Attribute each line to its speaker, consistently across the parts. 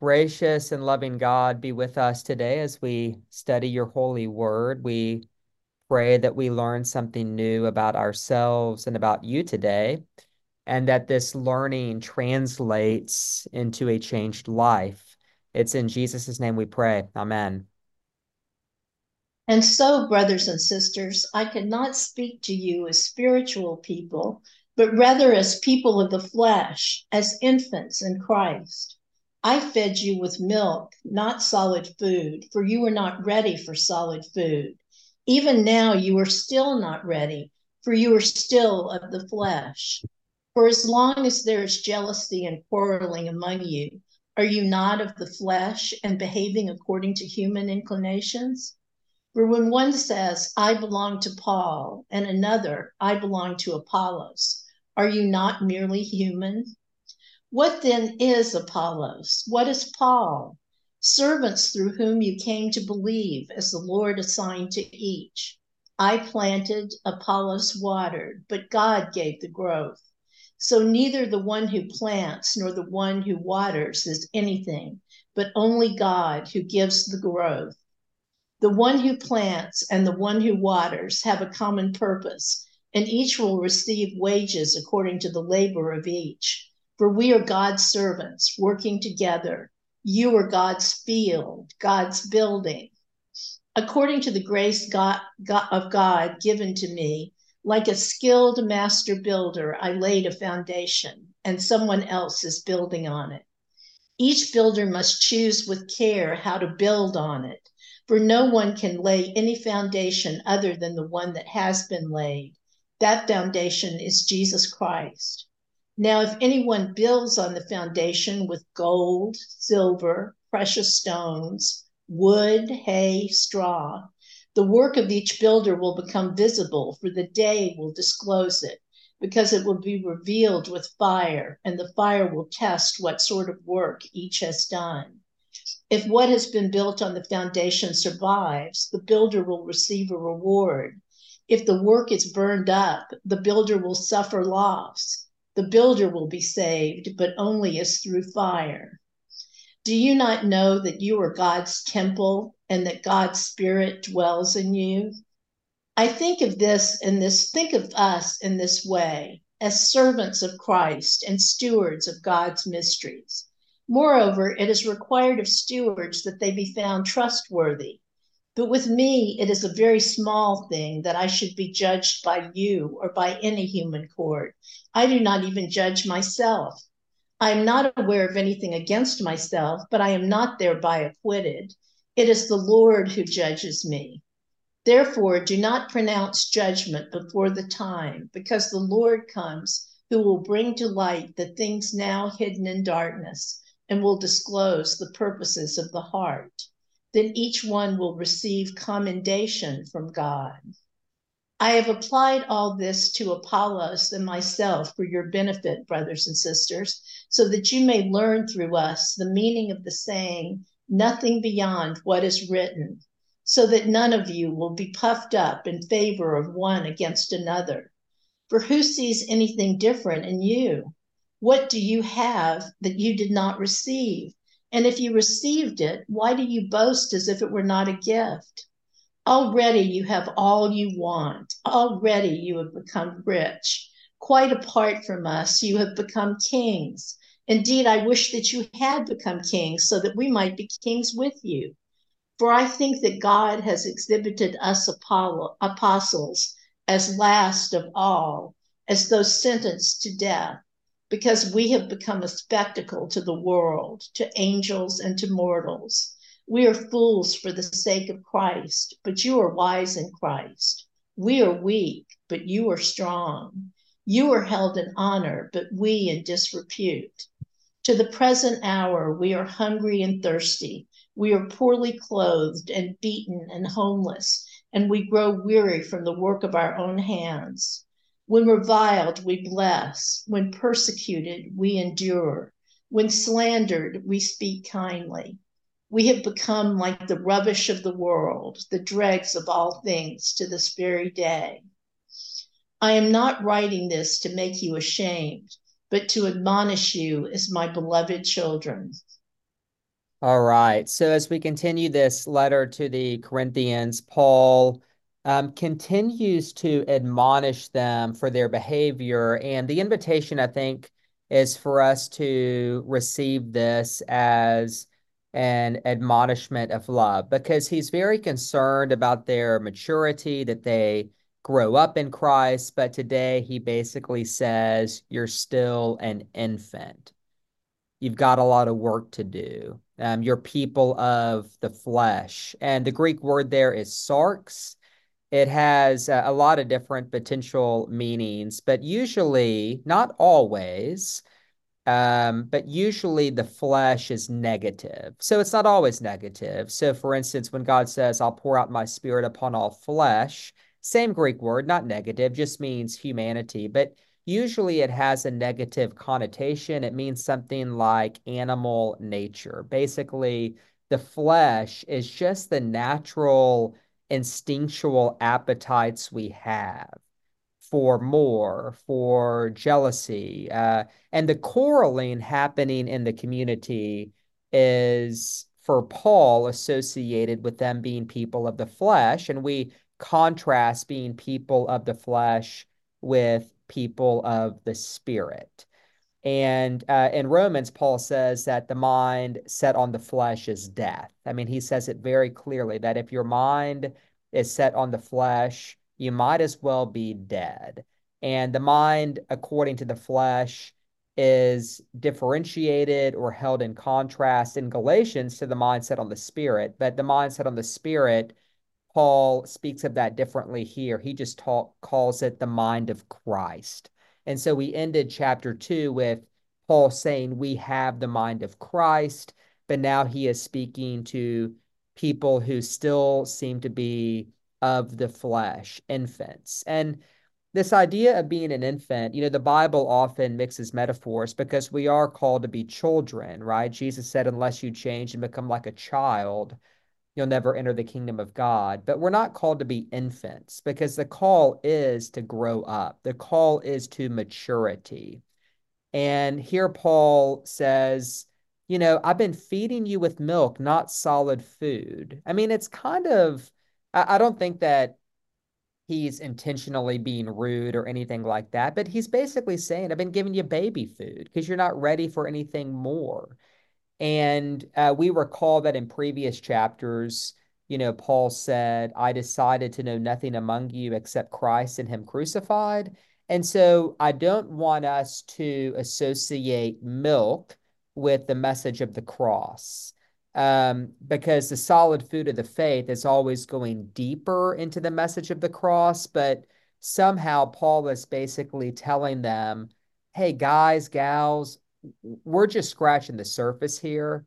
Speaker 1: Gracious and loving God, be with us today as we study your holy word. We pray that we learn something new about ourselves and about you today, and that this learning translates into a changed life. It's in Jesus' name we pray. Amen.
Speaker 2: And so, brothers and sisters, I cannot speak to you as spiritual people, but rather as people of the flesh, as infants in Christ. I fed you with milk, not solid food, for you were not ready for solid food. Even now you are still not ready, for you are still of the flesh. For as long as there is jealousy and quarreling among you, are you not of the flesh and behaving according to human inclinations? For when one says, I belong to Paul, and another, I belong to Apollos, are you not merely human? What then is Apollos? What is Paul? Servants through whom you came to believe, as the Lord assigned to each. I planted, Apollos watered, but God gave the growth. So neither the one who plants nor the one who waters is anything, but only God who gives the growth. The one who plants and the one who waters have a common purpose, and each will receive wages according to the labor of each. For we are God's servants working together. You are God's field, God's building. According to the grace God, God, of God given to me, like a skilled master builder, I laid a foundation, and someone else is building on it. Each builder must choose with care how to build on it, for no one can lay any foundation other than the one that has been laid. That foundation is Jesus Christ. Now, if anyone builds on the foundation with gold, silver, precious stones, wood, hay, straw, the work of each builder will become visible, for the day will disclose it, because it will be revealed with fire, and the fire will test what sort of work each has done. If what has been built on the foundation survives, the builder will receive a reward. If the work is burned up, the builder will suffer loss the builder will be saved, but only as through fire. Do you not know that you are God's temple and that God's spirit dwells in you? I think of this and this, think of us in this way as servants of Christ and stewards of God's mysteries. Moreover, it is required of stewards that they be found trustworthy. But with me, it is a very small thing that I should be judged by you or by any human court. I do not even judge myself. I am not aware of anything against myself, but I am not thereby acquitted. It is the Lord who judges me. Therefore, do not pronounce judgment before the time, because the Lord comes, who will bring to light the things now hidden in darkness, and will disclose the purposes of the heart then each one will receive commendation from God. I have applied all this to Apollos and myself for your benefit, brothers and sisters, so that you may learn through us the meaning of the saying, nothing beyond what is written, so that none of you will be puffed up in favor of one against another. For who sees anything different in you? What do you have that you did not receive? And if you received it, why do you boast as if it were not a gift? Already you have all you want. Already you have become rich. Quite apart from us, you have become kings. Indeed, I wish that you had become kings so that we might be kings with you. For I think that God has exhibited us apostles as last of all, as those sentenced to death because we have become a spectacle to the world, to angels, and to mortals. We are fools for the sake of Christ, but you are wise in Christ. We are weak, but you are strong. You are held in honor, but we in disrepute. To the present hour, we are hungry and thirsty. We are poorly clothed and beaten and homeless, and we grow weary from the work of our own hands. When reviled, we bless. When persecuted, we endure. When slandered, we speak kindly. We have become like the rubbish of the world, the dregs of all things to this very day. I am not writing this to make you ashamed, but to admonish you as my beloved children.
Speaker 1: All right. So as we continue this letter to the Corinthians, Paul um, continues to admonish them for their behavior. And the invitation, I think, is for us to receive this as an admonishment of love because he's very concerned about their maturity, that they grow up in Christ. But today he basically says, You're still an infant you've got a lot of work to do. Um, you're people of the flesh. And the Greek word there is sarx. It has a, lot of different potential meanings, but usually, not always, um, but usually the flesh is negative. So it's not always negative. So, for instance, when God says, I'll pour out my spirit upon all flesh, same Greek word, not negative, just means humanity. But usually it has a negative connotation. It means something like animal nature. Basically, the flesh is just the natural instinctual appetites we have for more, for jealousy. Uh, and the quarreling happening in the community is, for Paul, associated with them being people of the flesh. And we contrast being people of the flesh with people of the spirit. And uh, in Romans, Paul says that the mind set on the flesh is death. I mean, he says it very clearly that if your mind is set on the flesh, you might as well be dead. And the mind, according to the flesh, is differentiated or held in contrast in Galatians to the mindset on the spirit. But the mindset on the spirit Paul speaks of that differently here. He just talk, calls it the mind of Christ. And so we ended chapter two with Paul saying, We have the mind of Christ, but now he is speaking to people who still seem to be of the flesh, infants. And this idea of being an infant, you know, the Bible often mixes metaphors because we are called to be children, right? Jesus said, Unless you change and become like a child, you'll never enter the kingdom of God. But we're not called to be infants because the call is to grow up, the call is to maturity. And here Paul says, you know, I've been feeding you with milk, not solid food. I mean, it's kind of, I, don't think that he's intentionally being rude or anything like that, but he's basically saying, I've been giving you baby food because you're not ready for anything more. And uh, we recall that in previous chapters, you know, Paul said, I decided to know nothing among you except Christ and Him crucified. And so I don't want us to associate milk with the message of the cross. Um, because the solid food of the faith is always going deeper into the message of the cross. But somehow Paul is basically telling them, hey, guys, gals, we're just scratching the surface here.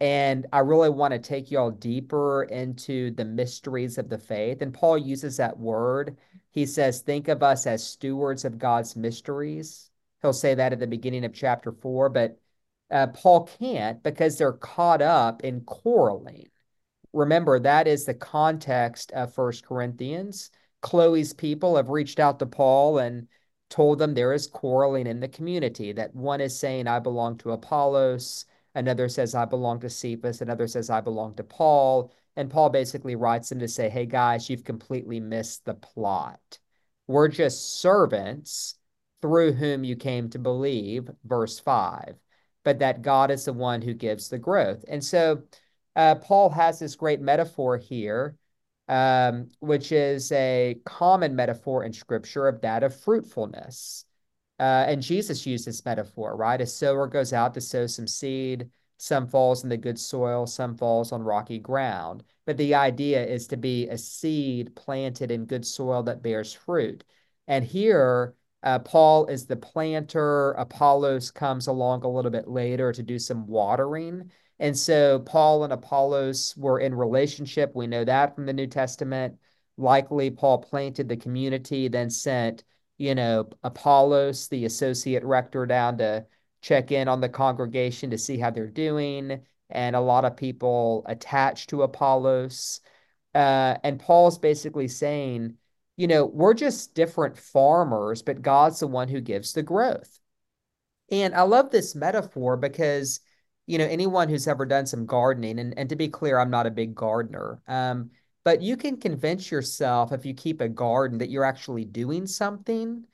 Speaker 1: And I really want to take y'all deeper into the mysteries of the faith. And Paul uses that word. He says, Think of us as stewards of God's mysteries. He'll say that at the beginning of chapter four, but uh, Paul can't because they're caught up in quarreling. Remember, that is the context of First Corinthians. Chloe's people have reached out to Paul and told them there is quarreling in the community, that one is saying, I belong to Apollos, another says, I belong to Cephas, another says, I belong to Paul. And Paul basically writes them to say, hey guys, you've completely missed the plot. We're just servants through whom you came to believe, verse 5, but that God is the one who gives the growth. And so uh, Paul has this great metaphor here um, which is a common metaphor in scripture of that of fruitfulness. Uh, and Jesus used this metaphor, right? A sower goes out to sow some seed, some falls in the good soil, some falls on rocky ground. But the idea is to be a seed planted in good soil that bears fruit. And here, uh, Paul is the planter. Apollos comes along a little bit later to do some watering. And so Paul and Apollos were in relationship. We know that from the New Testament. Likely, Paul planted the community, then sent, you know, Apollos, the associate rector, down to check in on the congregation to see how they're doing. And a lot of people attached to Apollos. Uh, and Paul's basically saying, you know, we're just different farmers, but God's the one who gives the growth. And I love this metaphor because you know, anyone who's ever done some gardening, and, and to be clear, I'm not a big gardener. Um, but you can convince yourself if you keep a garden that you're actually doing something.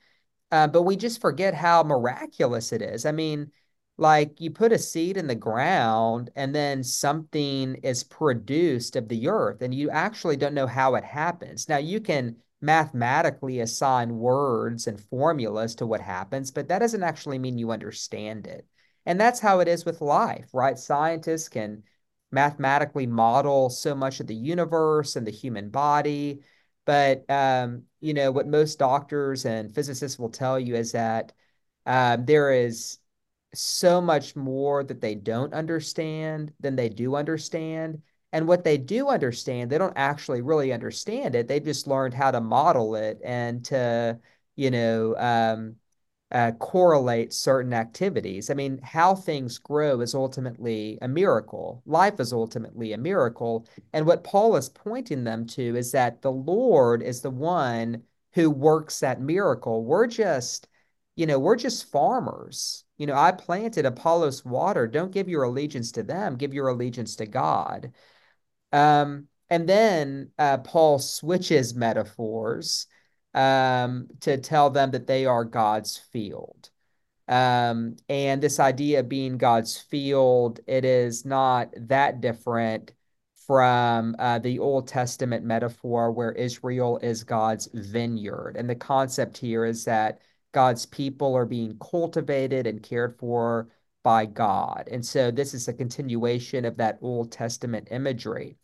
Speaker 1: Uh, but we just forget how miraculous it is. I mean, like you put a seed in the ground and then something is produced of the earth, and you actually don't know how it happens. Now, you can mathematically assign words and formulas to what happens, but that doesn't actually mean you understand it. And that's how it is with life, right? Scientists can mathematically model so much of the universe and the human body. But um, you know what most doctors and physicists will tell you is that um, there is so much more that they don't understand than they do understand. And what they do understand, they don't actually really understand it. They've just learned how to model it and to, you know, um, uh, correlate certain activities. I mean, how things grow is ultimately a miracle. Life is ultimately a miracle. And what Paul is pointing them to is that the Lord is the one who works that miracle. We're just, you know, we're just farmers. You know, I planted Apollos water. Don't give your allegiance to them, give your allegiance to God. Um, and then uh, Paul switches metaphors um, to tell them that they are God's field. Um, and this idea of being God's field, it is not that different from uh, the Old Testament metaphor where Israel is God's vineyard. And the concept here is that God's people are being cultivated and cared for by God. And so this is a continuation of that Old Testament imagery.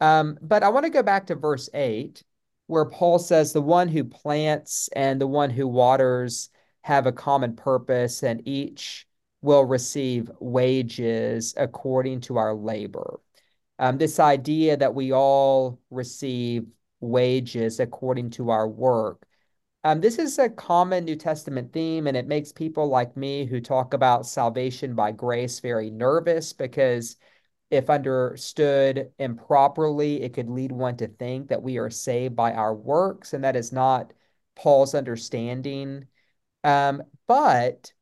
Speaker 1: Um, but I want to go back to verse 8 where Paul says the one who plants and the one who waters have a common purpose, and each will receive wages according to our labor. Um, this idea that we all receive wages according to our work. Um, this is a common New Testament theme, and it makes people like me who talk about salvation by grace very nervous because if understood improperly, it could lead one to think that we are saved by our works, and that is not Paul's understanding. Um, but,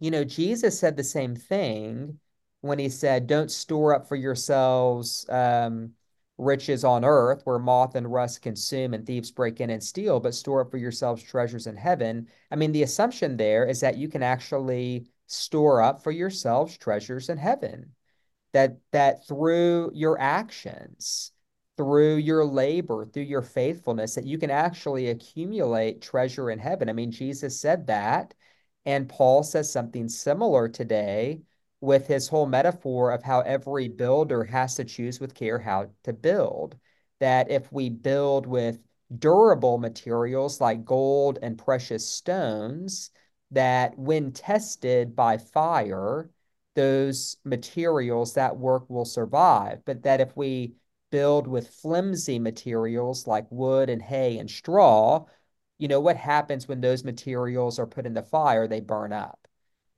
Speaker 1: you know, Jesus said the same thing when he said, Don't store up for yourselves um, riches on earth where moth and rust consume and thieves break in and steal, but store up for yourselves treasures in heaven. I mean, the assumption there is that you can actually store up for yourselves treasures in heaven that that through your actions through your labor through your faithfulness that you can actually accumulate treasure in heaven. I mean jesus said that and paul says something similar today with his whole metaphor of how every builder has to choose with care how to build. That if we build with durable materials like gold and precious stones that when tested by fire those materials, that work will survive. But that if we build with flimsy materials like wood and hay and straw, you know, what happens when those materials are put in the fire? They burn up.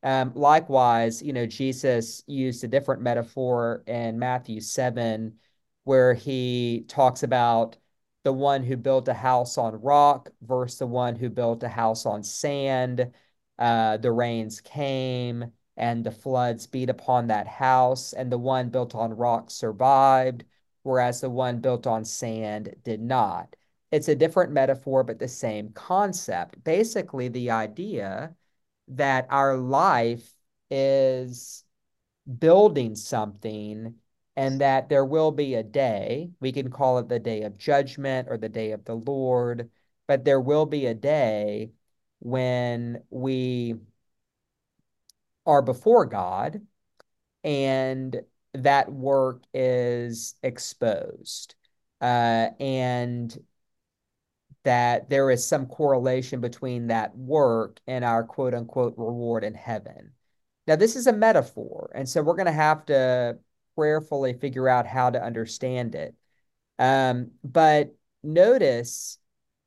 Speaker 1: Um, likewise, you know, Jesus used a different metaphor in Matthew 7 where he talks about the one who built a house on rock versus the one who built a house on sand. Uh, the rains came, and the floods beat upon that house, and the one built on rock survived, whereas the one built on sand did not. It's a different metaphor, but the same concept. Basically, the idea that our life is building something and that there will be a day, we can call it the day of judgment or the day of the Lord, but there will be a day when we are before God and that work is exposed uh, and that there is some correlation between that work and our quote unquote reward in heaven. Now, this is a metaphor, and so we're going to have to prayerfully figure out how to understand it. Um, but notice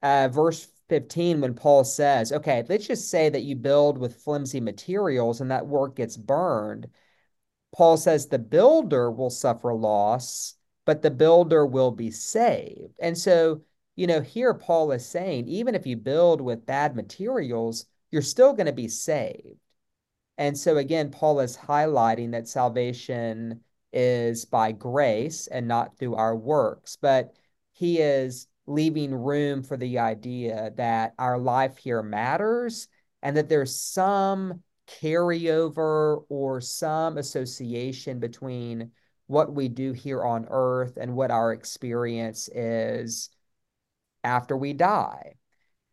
Speaker 1: uh, verse 15 when Paul says, okay, let's just say that you build with flimsy materials and that work gets burned. Paul says the builder will suffer loss, but the builder will be saved. And so, you know, here Paul is saying, even if you build with bad materials, you're still going to be saved. And so, again, Paul is highlighting that salvation is by grace and not through our works. But he is leaving room for the idea that our life here matters and that there's some carryover or some association between what we do here on earth and what our experience is after we die.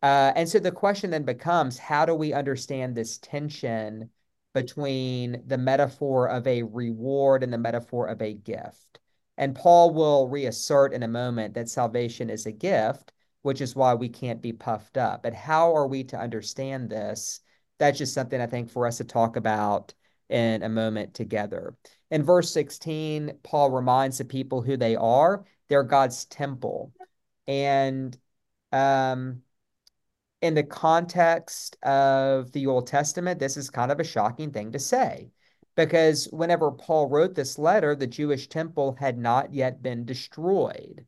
Speaker 1: Uh, and so the question then becomes how do we understand this tension between the metaphor of a reward and the metaphor of a gift? And Paul will reassert in a moment that salvation is a gift, which is why we can't be puffed up. But how are we to understand this? That's just something I think for us to talk about in a moment together. In verse 16, Paul reminds the people who they are. They're God's temple. And um, in the context of the Old Testament, this is kind of a shocking thing to say because whenever Paul wrote this letter, the Jewish temple had not yet been destroyed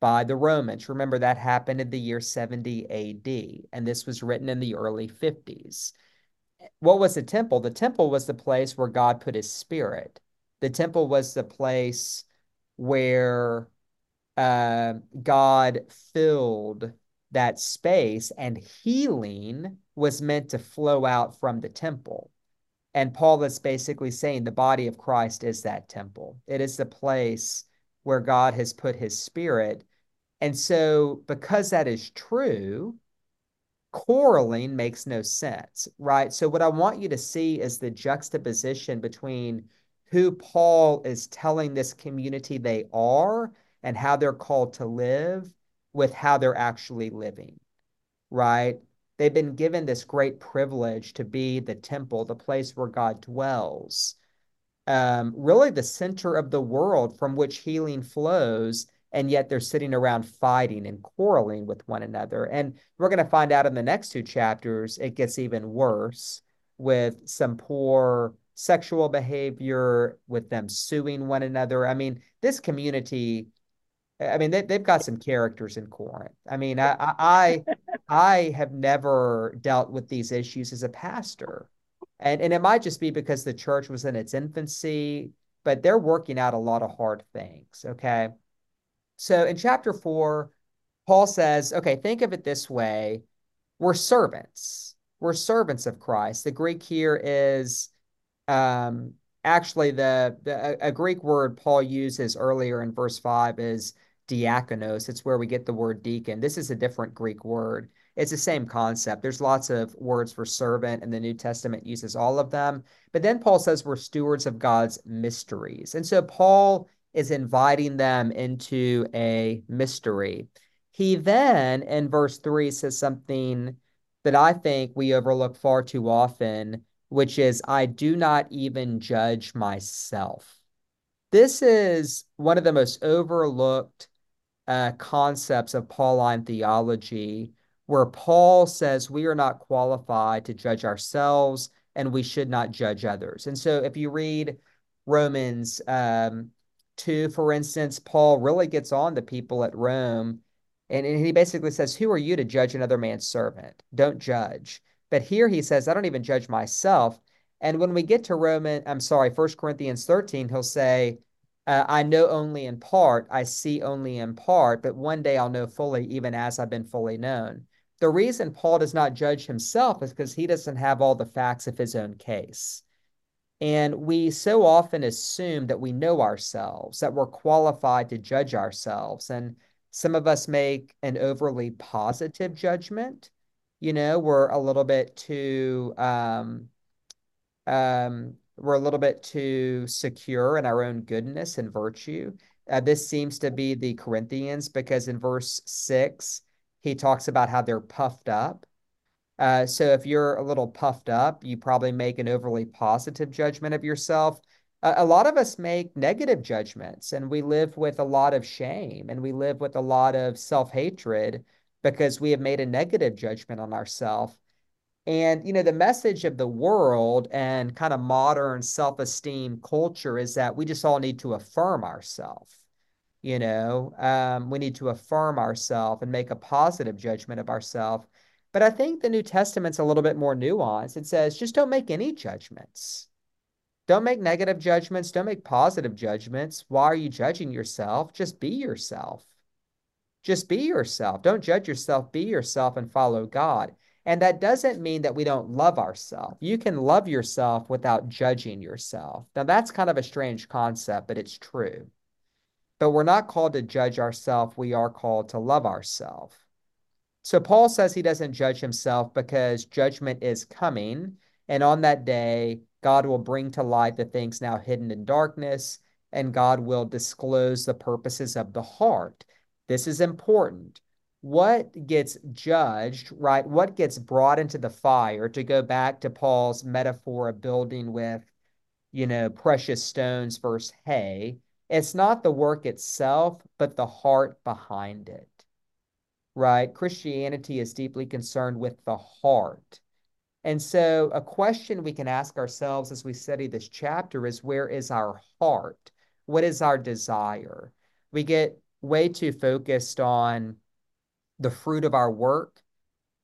Speaker 1: by the Romans. Remember, that happened in the year 70 AD, and this was written in the early 50s. What was the temple? The temple was the place where God put his spirit. The temple was the place where uh, God filled that space, and healing was meant to flow out from the temple. And Paul is basically saying the body of Christ is that temple. It is the place where God has put his spirit. And so, because that is true, quarreling makes no sense, right? So, what I want you to see is the juxtaposition between who Paul is telling this community they are and how they're called to live with how they're actually living, right? They've been given this great privilege to be the temple, the place where God dwells, um, really the center of the world from which healing flows. And yet they're sitting around fighting and quarreling with one another. And we're going to find out in the next two chapters, it gets even worse with some poor sexual behavior, with them suing one another. I mean, this community I mean, they, they've got some characters in Corinth. I mean, I, I, I have never dealt with these issues as a pastor. And, and it might just be because the church was in its infancy, but they're working out a lot of hard things. Okay. So in chapter four, Paul says, okay, think of it this way we're servants. We're servants of Christ. The Greek here is um, actually the, the a, Greek word Paul uses earlier in verse five is diakonos. It's where we get the word deacon. This is a different Greek word. It's the same concept. There's lots of words for servant, and the New Testament uses all of them. But then Paul says we're stewards of God's mysteries. And so Paul is inviting them into a mystery. He then, in verse three, says something that I think we overlook far too often, which is, I do not even judge myself. This is one of the most overlooked uh, concepts of Pauline theology, where Paul says we are not qualified to judge ourselves and we should not judge others. And so if you read Romans um, 2, for instance, Paul really gets on the people at Rome and, and he basically says, Who are you to judge another man's servant? Don't judge. But here he says, I don't even judge myself. And when we get to Roman, I'm sorry, First Corinthians 13, he'll say, uh, I know only in part, I see only in part, but one day I'll know fully, even as I've been fully known. The reason Paul does not judge himself is because he doesn't have all the facts of his own case. And we so often assume that we know ourselves, that we're qualified to judge ourselves. And some of us make an overly positive judgment. You know, we're a little bit too um, um, we're a little bit too secure in our own goodness and virtue. Uh, this seems to be the Corinthians because in verse six, he talks about how they're puffed up. Uh, so if you're a little puffed up, you probably make an overly positive judgment of yourself. A lot of us make negative judgments and we live with a lot of shame and we live with a lot of self hatred because we have made a negative judgment on ourselves. And, you know, the message of the world and kind of modern self esteem culture is that we just all need to affirm ourselves. You know, um, we need to affirm ourselves and make a positive judgment of ourselves. But I think the New Testament's a little bit more nuanced. It says just don't make any judgments. Don't make negative judgments. Don't make positive judgments. Why are you judging yourself? Just be yourself. Just be yourself. Don't judge yourself. Be yourself and follow God. And that doesn't mean that we don't love ourselves. You can love yourself without judging yourself. Now, that's kind of a strange concept, but it's true. But we're not called to judge ourselves. We are called to love ourselves. So Paul says he doesn't judge himself because judgment is coming. And on that day, God will bring to light the things now hidden in darkness, and God will disclose the purposes of the heart. This is important. What gets judged, right? What gets brought into the fire, to go back to Paul's metaphor of building with, you know, precious stones versus hay, it's not the work itself, but the heart behind it, right? Christianity is deeply concerned with the heart. And so, a question we can ask ourselves as we study this chapter is where is our heart? What is our desire? We get way too focused on the fruit of our work,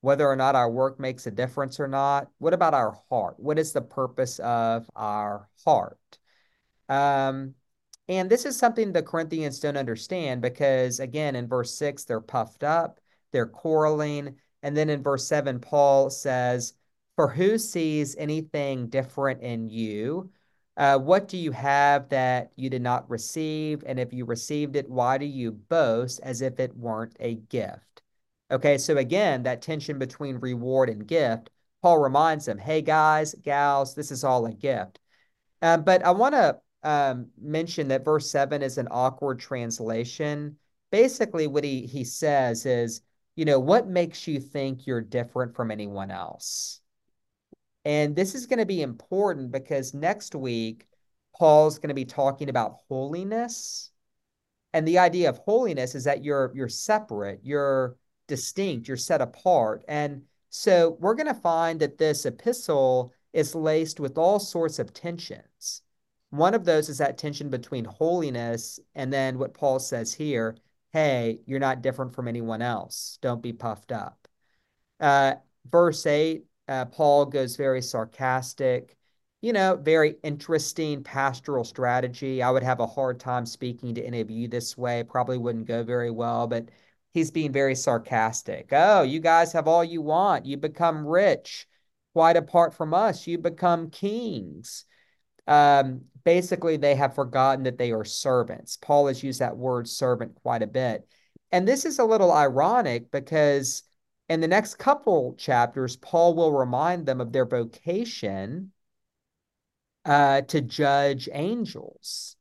Speaker 1: whether or not our work makes a difference or not. What about our heart? What is the purpose of our heart? Um, and this is something the Corinthians don't understand because, again, in verse six, they're puffed up, they're quarreling. And then in verse seven, Paul says, For who sees anything different in you? Uh, what do you have that you did not receive? And if you received it, why do you boast as if it weren't a gift? Okay, so again, that tension between reward and gift, Paul reminds them, hey, guys, gals, this is all a gift. Um, but I want to um, mention that verse 7 is an awkward translation. Basically, what he, he says is, you know, what makes you think you're different from anyone else? And this is going to be important because next week, Paul's going to be talking about holiness. And the idea of holiness is that you're you're separate, you're distinct, you're set apart. And so we're going to find that this epistle is laced with all sorts of tensions. One of those is that tension between holiness and then what Paul says here hey, you're not different from anyone else. Don't be puffed up. Uh, verse 8 uh, Paul goes very sarcastic, you know, very interesting pastoral strategy. I would have a hard time speaking to any of you this way, probably wouldn't go very well, but he's being very sarcastic. Oh, you guys have all you want. You become rich. Quite apart from us, you become kings. Um, basically, they have forgotten that they are servants. Paul has used that word servant quite a bit. And this is a little ironic because in the next couple chapters, Paul will remind them of their vocation uh, to judge angels,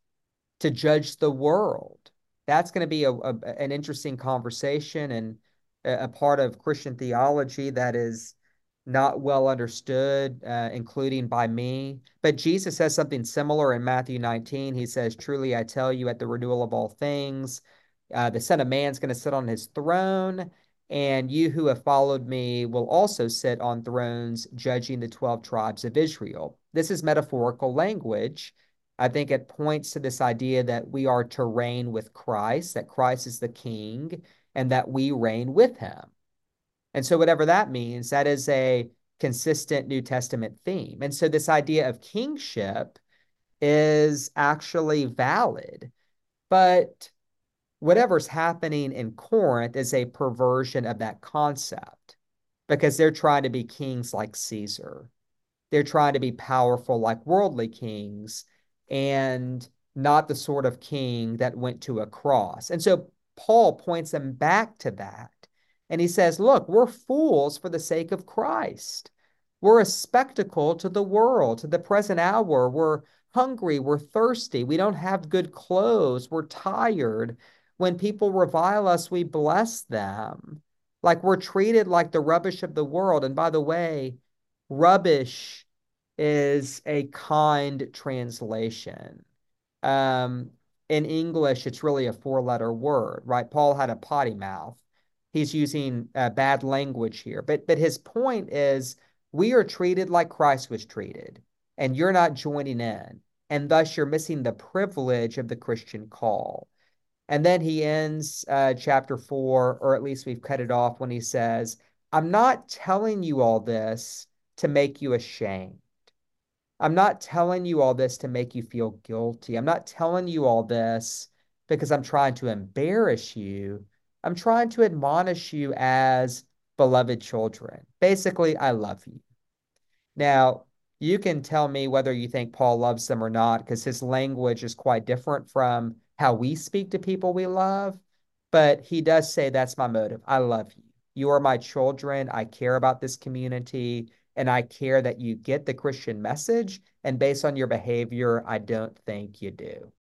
Speaker 1: to judge the world. That's going to be a, a, an interesting conversation and a, a, part of Christian theology that is not well understood, uh, including by me. But Jesus says something similar in Matthew 19. He says, Truly I tell you, at the renewal of all things, uh, the Son of Man's going to sit on his throne and you who have followed me will also sit on thrones judging the 12 tribes of Israel. This is metaphorical language. I think it points to this idea that we are to reign with Christ, that Christ is the king, and that we reign with him. And so, whatever that means, that is a consistent New Testament theme. And so, this idea of kingship is actually valid. But whatever's happening in Corinth is a perversion of that concept because they're trying to be kings like Caesar. They're trying to be powerful like worldly kings and not the sort of king that went to a cross. And so Paul points them back to that. And he says, Look, we're fools for the sake of Christ. We're a spectacle to the world, to the present hour. We're hungry, we're thirsty, we don't have good clothes, we're tired, when people revile us, we bless them. Like we're treated like the rubbish of the world. And by the way, rubbish is a kind translation. Um, in English, it's really a four letter word, right? Paul had a potty mouth. He's using uh, bad language here. But, but his point is we are treated like Christ was treated, and you're not joining in. And thus, you're missing the privilege of the Christian call. And then he ends uh, chapter four, or at least we've cut it off when he says, I'm not telling you all this to make you ashamed. I'm not telling you all this to make you feel guilty. I'm not telling you all this because I'm trying to embarrass you. I'm trying to admonish you as beloved children. Basically, I love you. Now, you can tell me whether you think Paul loves them or not, because his language is quite different from how we speak to people we love. But he does say, That's my motive. I love you. You are my children. I care about this community and I care that you get the Christian message. And based on your behavior, I don't think you do.